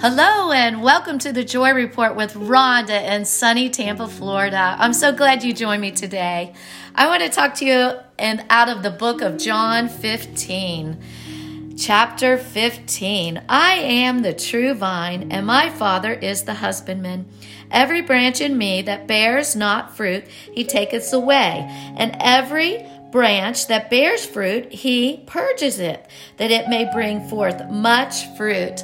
Hello and welcome to the Joy Report with Rhonda in sunny Tampa, Florida. I'm so glad you joined me today. I want to talk to you and out of the book of John 15. Chapter 15 I am the true vine, and my Father is the husbandman. Every branch in me that bears not fruit, he taketh away, and every branch that bears fruit, he purges it, that it may bring forth much fruit.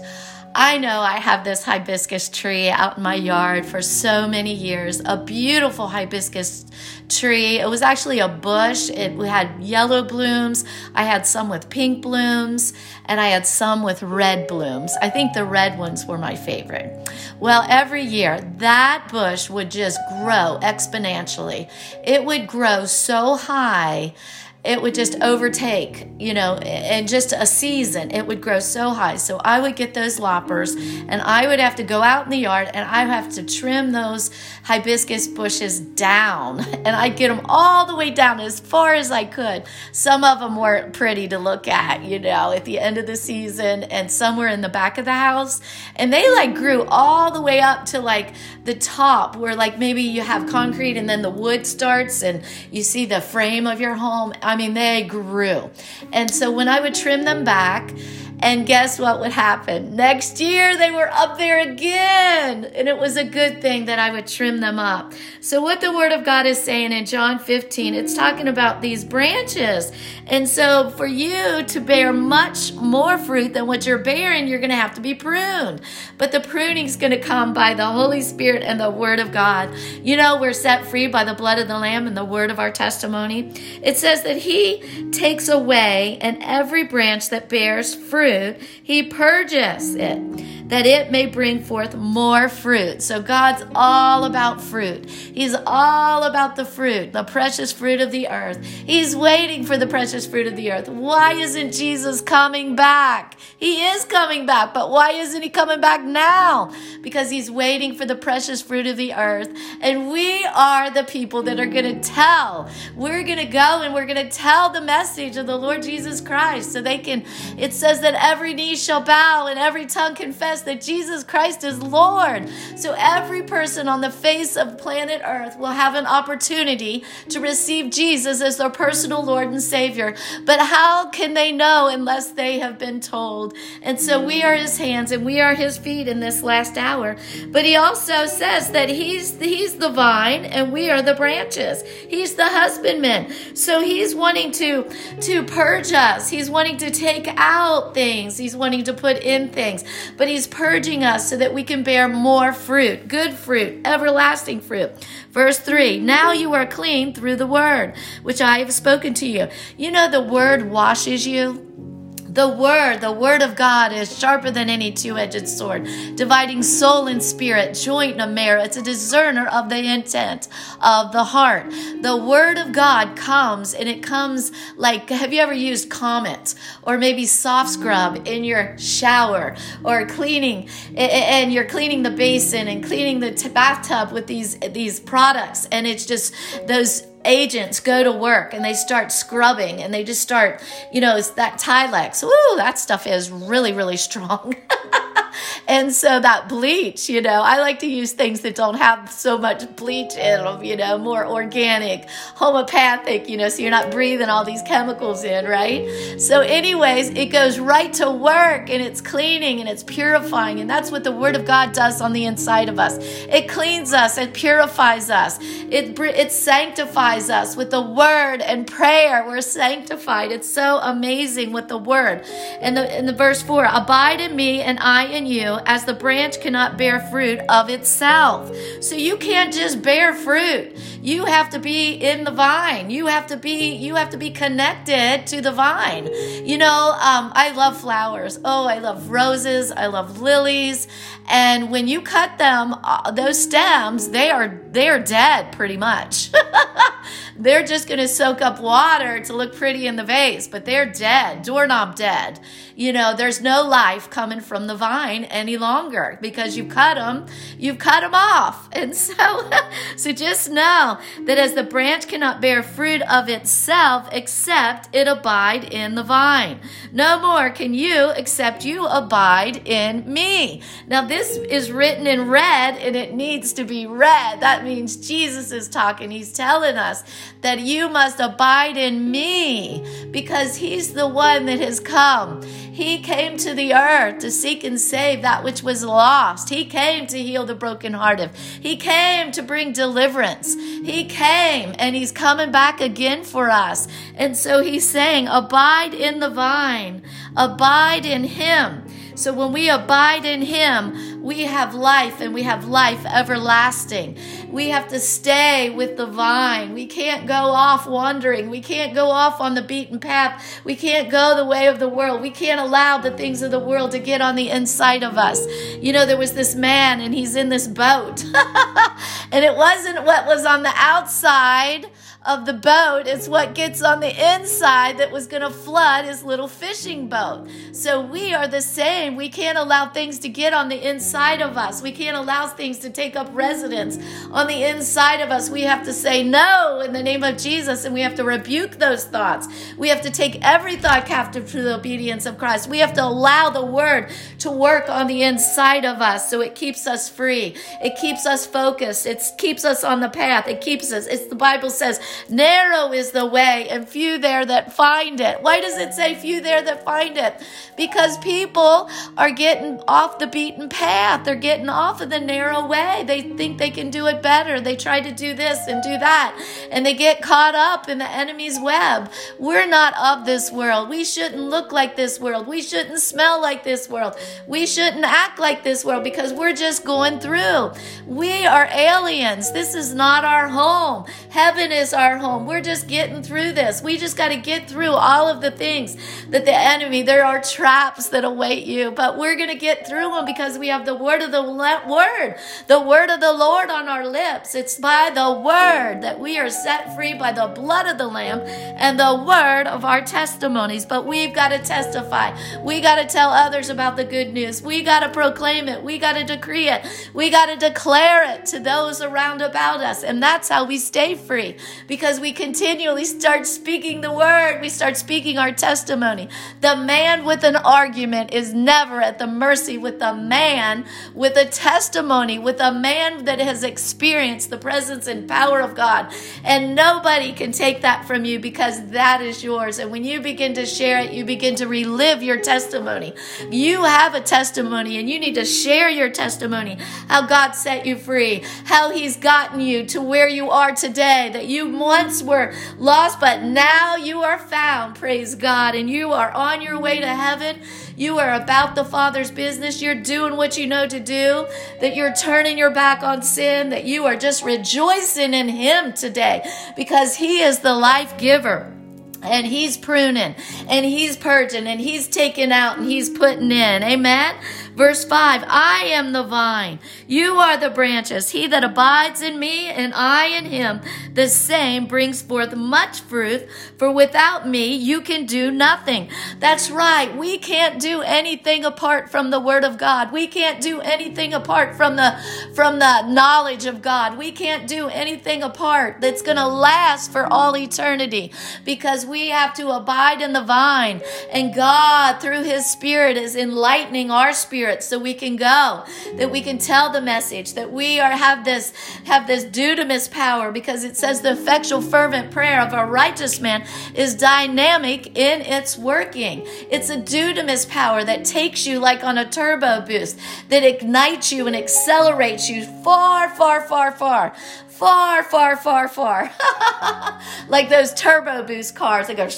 I know I have this hibiscus tree out in my yard for so many years, a beautiful hibiscus tree. It was actually a bush. It had yellow blooms. I had some with pink blooms, and I had some with red blooms. I think the red ones were my favorite. Well, every year that bush would just grow exponentially. It would grow so high it would just overtake, you know, in just a season, it would grow so high. So I would get those loppers and I would have to go out in the yard and I would have to trim those hibiscus bushes down. And I'd get them all the way down as far as I could. Some of them weren't pretty to look at, you know, at the end of the season and some were in the back of the house. And they like grew all the way up to like the top where like maybe you have concrete and then the wood starts and you see the frame of your home. I mean, they grew. And so when I would trim them back, and guess what would happen? Next year, they were up there again. And it was a good thing that I would trim them up. So, what the Word of God is saying in John 15, it's talking about these branches. And so, for you to bear much more fruit than what you're bearing, you're going to have to be pruned. But the pruning is going to come by the Holy Spirit and the Word of God. You know, we're set free by the blood of the Lamb and the word of our testimony. It says that He takes away and every branch that bears fruit he purges it, that it may bring forth more fruit. So God's all about fruit. He's all about the fruit, the precious fruit of the earth. He's waiting for the precious fruit of the earth. Why isn't Jesus coming back? He is coming back, but why isn't he coming back now? Because he's waiting for the precious fruit of the earth. And we are the people that are going to tell. We're going to go and we're going to tell the message of the Lord Jesus Christ so they can, it says that every knee shall bow and every tongue confess that Jesus Christ is Lord. So every person on the face of planet Earth will have an opportunity to receive Jesus as their personal Lord and Savior. But how can they know unless they have been told? And so we are his hands and we are his feet in this last hour. But he also says that he's he's the vine and we are the branches. He's the husbandman. So he's wanting to to purge us. He's wanting to take out things things. He's wanting to put in things, but He's purging us so that we can bear more fruit, good fruit, everlasting fruit. Verse 3 Now you are clean through the word, which I have spoken to you. You know, the word washes you. The word, the word of God is sharper than any two edged sword, dividing soul and spirit, joint and marrow. It's a discerner of the intent of the heart. The word of God comes and it comes like have you ever used Comet or maybe soft scrub in your shower or cleaning and you're cleaning the basin and cleaning the bathtub with these these products and it's just those agents go to work and they start scrubbing and they just start, you know, that Tilex. Ooh, that stuff is really, really strong. and so that bleach, you know, I like to use things that don't have so much bleach in them, you know, more organic, homeopathic, you know, so you're not breathing all these chemicals in, right? So, anyways, it goes right to work and it's cleaning and it's purifying. And that's what the Word of God does on the inside of us. It cleans us, it purifies us, it, it sanctifies us with the Word and prayer. We're sanctified. It's so amazing with the Word. And the, in the verse 4 Abide in me and I in you as the branch cannot bear fruit of itself. So you can't just bear fruit. You have to be in the vine. You have to be you have to be connected to the vine. You know, um, I love flowers. Oh, I love roses. I love lilies. And when you cut them, uh, those stems, they are they are dead pretty much. they're just going to soak up water to look pretty in the vase, but they're dead, doorknob dead. You know, there's no life coming from the vine any longer because you cut them, you've cut them off. And so, so just know that as the branch cannot bear fruit of itself except it abide in the vine, no more can you except you abide in me. Now, this is written in red and it needs to be read. That means Jesus is talking. He's telling us that you must abide in me because he's the one that has come. He came to the earth to seek and save that which was lost. He came to heal the brokenhearted. He came to bring deliverance. He came and he's coming back again for us. And so he's saying, Abide in the vine, abide in him. So when we abide in Him, we have life and we have life everlasting. We have to stay with the vine. We can't go off wandering. We can't go off on the beaten path. We can't go the way of the world. We can't allow the things of the world to get on the inside of us. You know, there was this man and he's in this boat. and it wasn't what was on the outside of the boat. It's what gets on the inside that was going to flood his little fishing boat. So we are the same. We can't allow things to get on the inside of us. We can't allow things to take up residence on the inside of us. We have to say no in the name of Jesus and we have to rebuke those thoughts. We have to take every thought captive to the obedience of Christ. We have to allow the word to work on the inside of us so it keeps us free. It keeps us focused. It keeps us on the path. It keeps us. It's the Bible says Narrow is the way, and few there that find it. Why does it say few there that find it? Because people are getting off the beaten path. They're getting off of the narrow way. They think they can do it better. They try to do this and do that, and they get caught up in the enemy's web. We're not of this world. We shouldn't look like this world. We shouldn't smell like this world. We shouldn't act like this world because we're just going through. We are aliens. This is not our home. Heaven is our home. We're just getting through this. We just got to get through all of the things that the enemy, there are traps that await you, but we're going to get through them because we have the word of the word, the word of the Lord on our lips. It's by the word that we are set free by the blood of the lamb and the word of our testimonies. But we've got to testify. We got to tell others about the good news. We got to proclaim it. We got to decree it. We got to declare it to those around about us. And that's how we stay free because we continually start speaking the word. We start speaking our testimony. The man with an argument is never at the mercy with the man with a testimony, with a man that has experienced the presence and power of God. And nobody can take that from you because that is yours. And when you begin to share it, you begin to relive your testimony. You have a testimony and you need to share your testimony how God set you free, how He's gotten you to where you are today, that you once were lost, but now you are found. Praise God. And you are on your way to heaven. You are about the Father's business. You're doing what you know to do, that you're turning your back on sin, that you are just rejoicing in Him today because He is the life giver and he's pruning and he's purging and he's taking out and he's putting in. Amen. Verse 5 I am the vine, you are the branches. He that abides in me and I in him, the same brings forth much fruit, for without me you can do nothing. That's right. We can't do anything apart from the word of God. We can't do anything apart from the from the knowledge of God. We can't do anything apart that's going to last for all eternity because we have to abide in the vine and God through his spirit is enlightening our spirit spirit so we can go, that we can tell the message, that we are have this have this dunamis power because it says the effectual fervent prayer of a righteous man is dynamic in its working. It's a dunamis power that takes you like on a turbo boost, that ignites you and accelerates you far, far, far, far far, far, far, far. like those turbo boost cars that go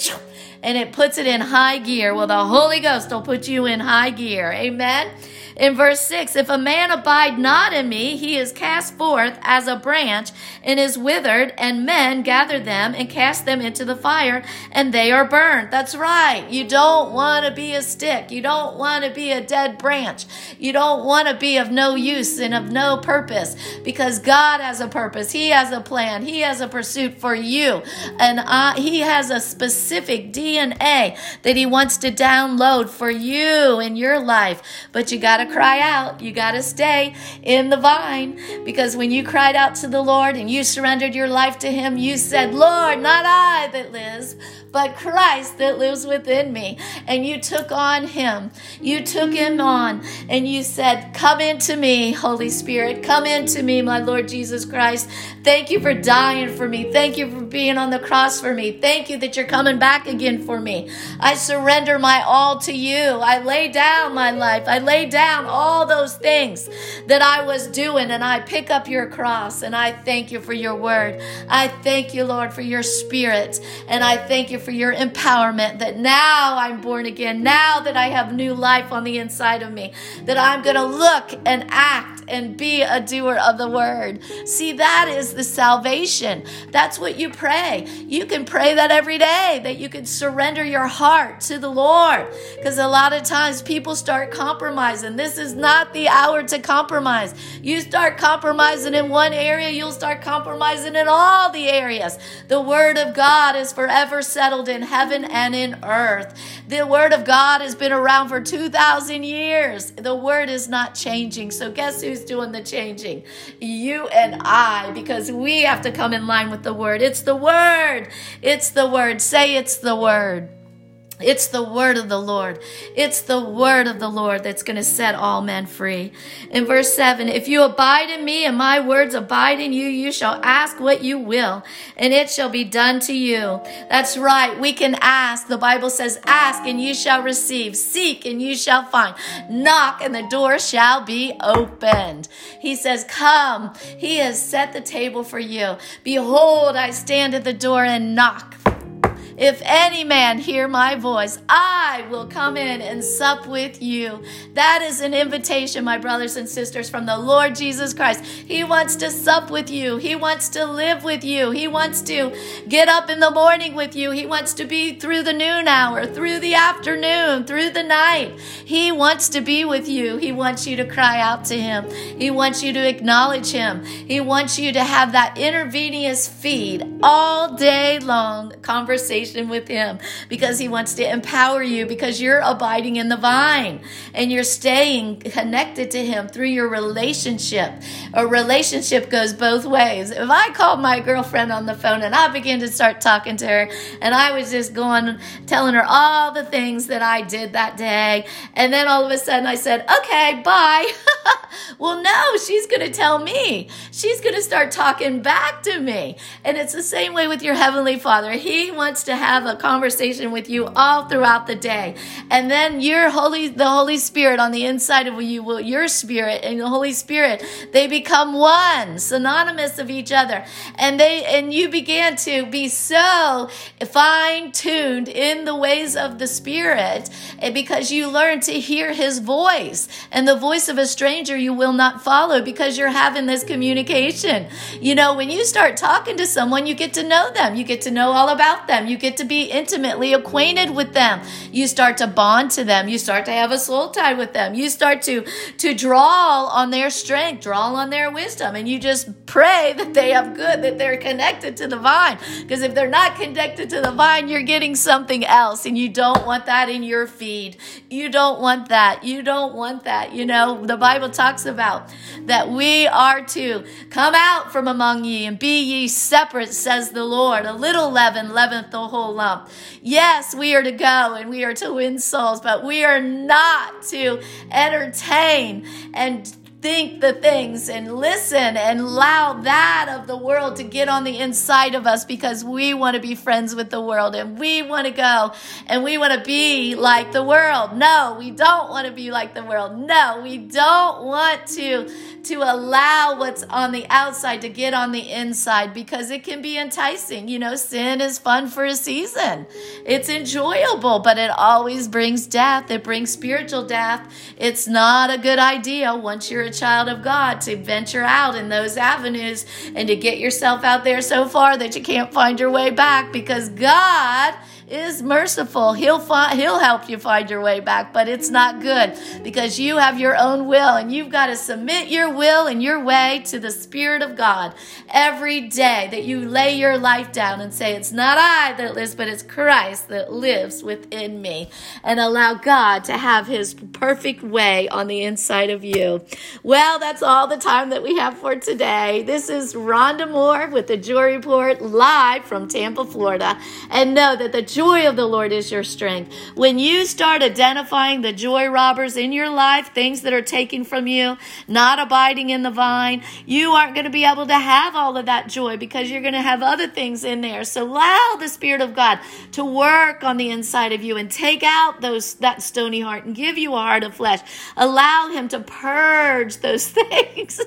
and it puts it in high gear. Well, the Holy Ghost will put you in high gear. Amen. In verse 6, if a man abide not in me, he is cast forth as a branch and is withered, and men gather them and cast them into the fire, and they are burned. That's right. You don't want to be a stick. You don't want to be a dead branch. You don't want to be of no use and of no purpose because God has a purpose. He has a plan. He has a pursuit for you. And uh, He has a specific DNA that He wants to download for you in your life. But you got to cry out. You got to stay in the vine because when you cried out to the Lord and you surrendered your life to Him, you said, Lord, not I that lives, but Christ that lives within me. And you took on him. You took him on and you said, Come into me, Holy Spirit. Come into me, my Lord Jesus Christ. Thank you for dying for me. Thank you for being on the cross for me. Thank you that you're coming back again for me. I surrender my all to you. I lay down my life. I lay down all those things that I was doing and I pick up your cross and I thank you for your word. I thank you, Lord, for your spirit. And I thank you for your empowerment that now I'm born again, now that I have new life on the inside of me, that I'm going to look and act and be a doer of the word. See, that is the salvation. That's what you pray. You can pray that every day, that you can surrender your heart to the Lord. Because a lot of times people start compromising. This is not the hour to compromise. You start compromising in one area, you'll start compromising in all the areas. The word of God is forever settled in heaven and in earth. The word of God has been around for 2,000 years. The word is not changing. So, guess who's doing the changing? You and I, because we have to come in line with the word. It's the word. It's the word. Say it's the word. It's the word of the Lord. It's the word of the Lord that's going to set all men free. In verse 7, if you abide in me and my words abide in you, you shall ask what you will, and it shall be done to you. That's right. We can ask. The Bible says, ask and you shall receive, seek and you shall find, knock and the door shall be opened. He says, come. He has set the table for you. Behold, I stand at the door and knock. If any man hear my voice, I will come in and sup with you. That is an invitation, my brothers and sisters, from the Lord Jesus Christ. He wants to sup with you. He wants to live with you. He wants to get up in the morning with you. He wants to be through the noon hour, through the afternoon, through the night. He wants to be with you. He wants you to cry out to him. He wants you to acknowledge him. He wants you to have that intravenous feed all day long conversation conversation with Him because He wants to empower you because you're abiding in the vine and you're staying connected to Him through your relationship. A relationship goes both ways. If I called my girlfriend on the phone and I began to start talking to her and I was just going, telling her all the things that I did that day, and then all of a sudden I said, okay, bye. well, no, she's going to tell me. She's going to start talking back to me. And it's the same way with your Heavenly Father. He wants to to have a conversation with you all throughout the day. And then your Holy, the Holy Spirit on the inside of you will, your spirit and the Holy Spirit, they become one, synonymous of each other. And they, and you began to be so fine tuned in the ways of the Spirit eh, because you learn to hear his voice and the voice of a stranger you will not follow because you're having this communication. You know, when you start talking to someone, you get to know them. You get to know all about them. You get to be intimately acquainted with them. You start to bond to them. You start to have a soul tie with them. You start to, to draw on their strength, draw on their wisdom, and you just pray that they have good, that they're connected to the vine. Because if they're not connected to the vine, you're getting something else, and you don't want that in your feed. You don't want that. You don't want that. You know, the Bible talks about that we are to come out from among ye and be ye separate, says the Lord. A little leaven leaveneth the whole lump. Yes, we are to go and we are to win souls, but we are not to entertain and think the things and listen and allow that of the world to get on the inside of us because we want to be friends with the world and we want to go and we want to be like the world. No, we don't want to be like the world. No, we don't want to to allow what's on the outside to get on the inside because it can be enticing. You know, sin is fun for a season, it's enjoyable, but it always brings death. It brings spiritual death. It's not a good idea once you're a child of God to venture out in those avenues and to get yourself out there so far that you can't find your way back because God is merciful. He'll find, he'll help you find your way back, but it's not good because you have your own will and you've got to submit your will and your way to the spirit of God every day that you lay your life down and say it's not I that lives, but it's Christ that lives within me and allow God to have his perfect way on the inside of you. Well, that's all the time that we have for today. This is Rhonda Moore with the Joy Report live from Tampa, Florida. And know that the joy of the Lord is your strength. When you start identifying the joy robbers in your life, things that are taken from you, not abiding in the vine, you aren't going to be able to have all of that joy because you're going to have other things in there. So allow the Spirit of God to work on the inside of you and take out those that stony heart and give you a heart of flesh. Allow Him to purge those things.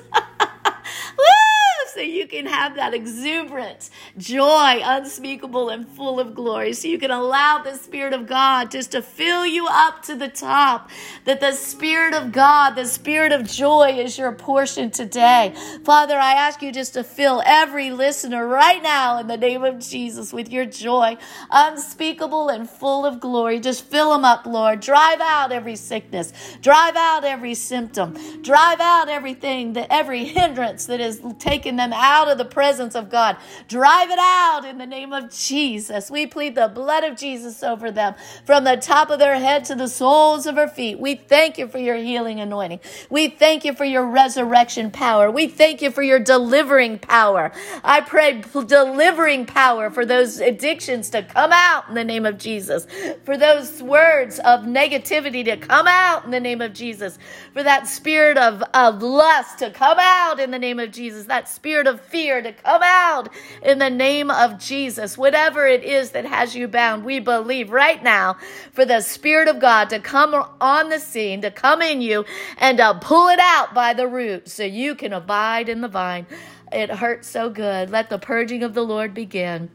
So you can have that exuberant joy, unspeakable and full of glory. So you can allow the Spirit of God just to fill you up to the top. That the Spirit of God, the Spirit of joy is your portion today. Father, I ask you just to fill every listener right now in the name of Jesus with your joy, unspeakable and full of glory. Just fill them up, Lord. Drive out every sickness, drive out every symptom, drive out everything that every hindrance that has taken them them out of the presence of God. Drive it out in the name of Jesus. We plead the blood of Jesus over them from the top of their head to the soles of their feet. We thank you for your healing anointing. We thank you for your resurrection power. We thank you for your delivering power. I pray delivering power for those addictions to come out in the name of Jesus, for those words of negativity to come out in the name of Jesus, for that spirit of, of lust to come out in the name of Jesus, that spirit spirit of fear to come out in the name of Jesus. Whatever it is that has you bound, we believe right now for the Spirit of God to come on the scene, to come in you, and to pull it out by the root so you can abide in the vine. It hurts so good. Let the purging of the Lord begin.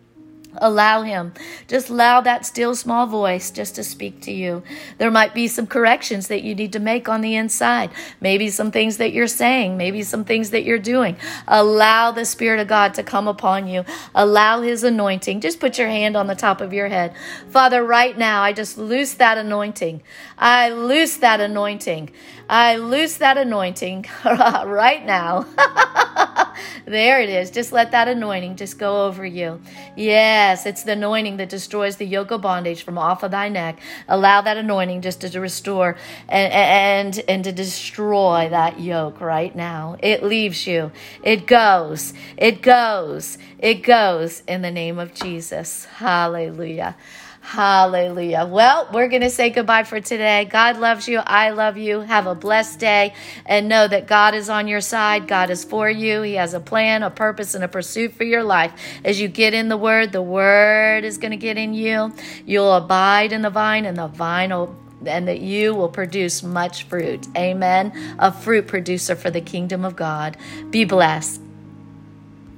Allow him. Just allow that still small voice just to speak to you. There might be some corrections that you need to make on the inside. Maybe some things that you're saying, maybe some things that you're doing. Allow the Spirit of God to come upon you. Allow his anointing. Just put your hand on the top of your head. Father, right now, I just loose that anointing. I loose that anointing. I loose that anointing right now. there it is. Just let that anointing just go over you. Yes, it's the anointing that destroys the yoke of bondage from off of thy neck. Allow that anointing just to restore and and and to destroy that yoke right now. It leaves you. It goes. It goes. It goes in the name of Jesus. Hallelujah. Hallelujah. Well, we're going to say goodbye for today. God loves you. I love you. Have a blessed day and know that God is on your side. God is for you. He has a plan, a purpose, and a pursuit for your life. As you get in the Word, the Word is going to get in you. You'll abide in the vine, and the vine will and that you will produce much fruit. Amen. A fruit producer for the kingdom of God. Be blessed.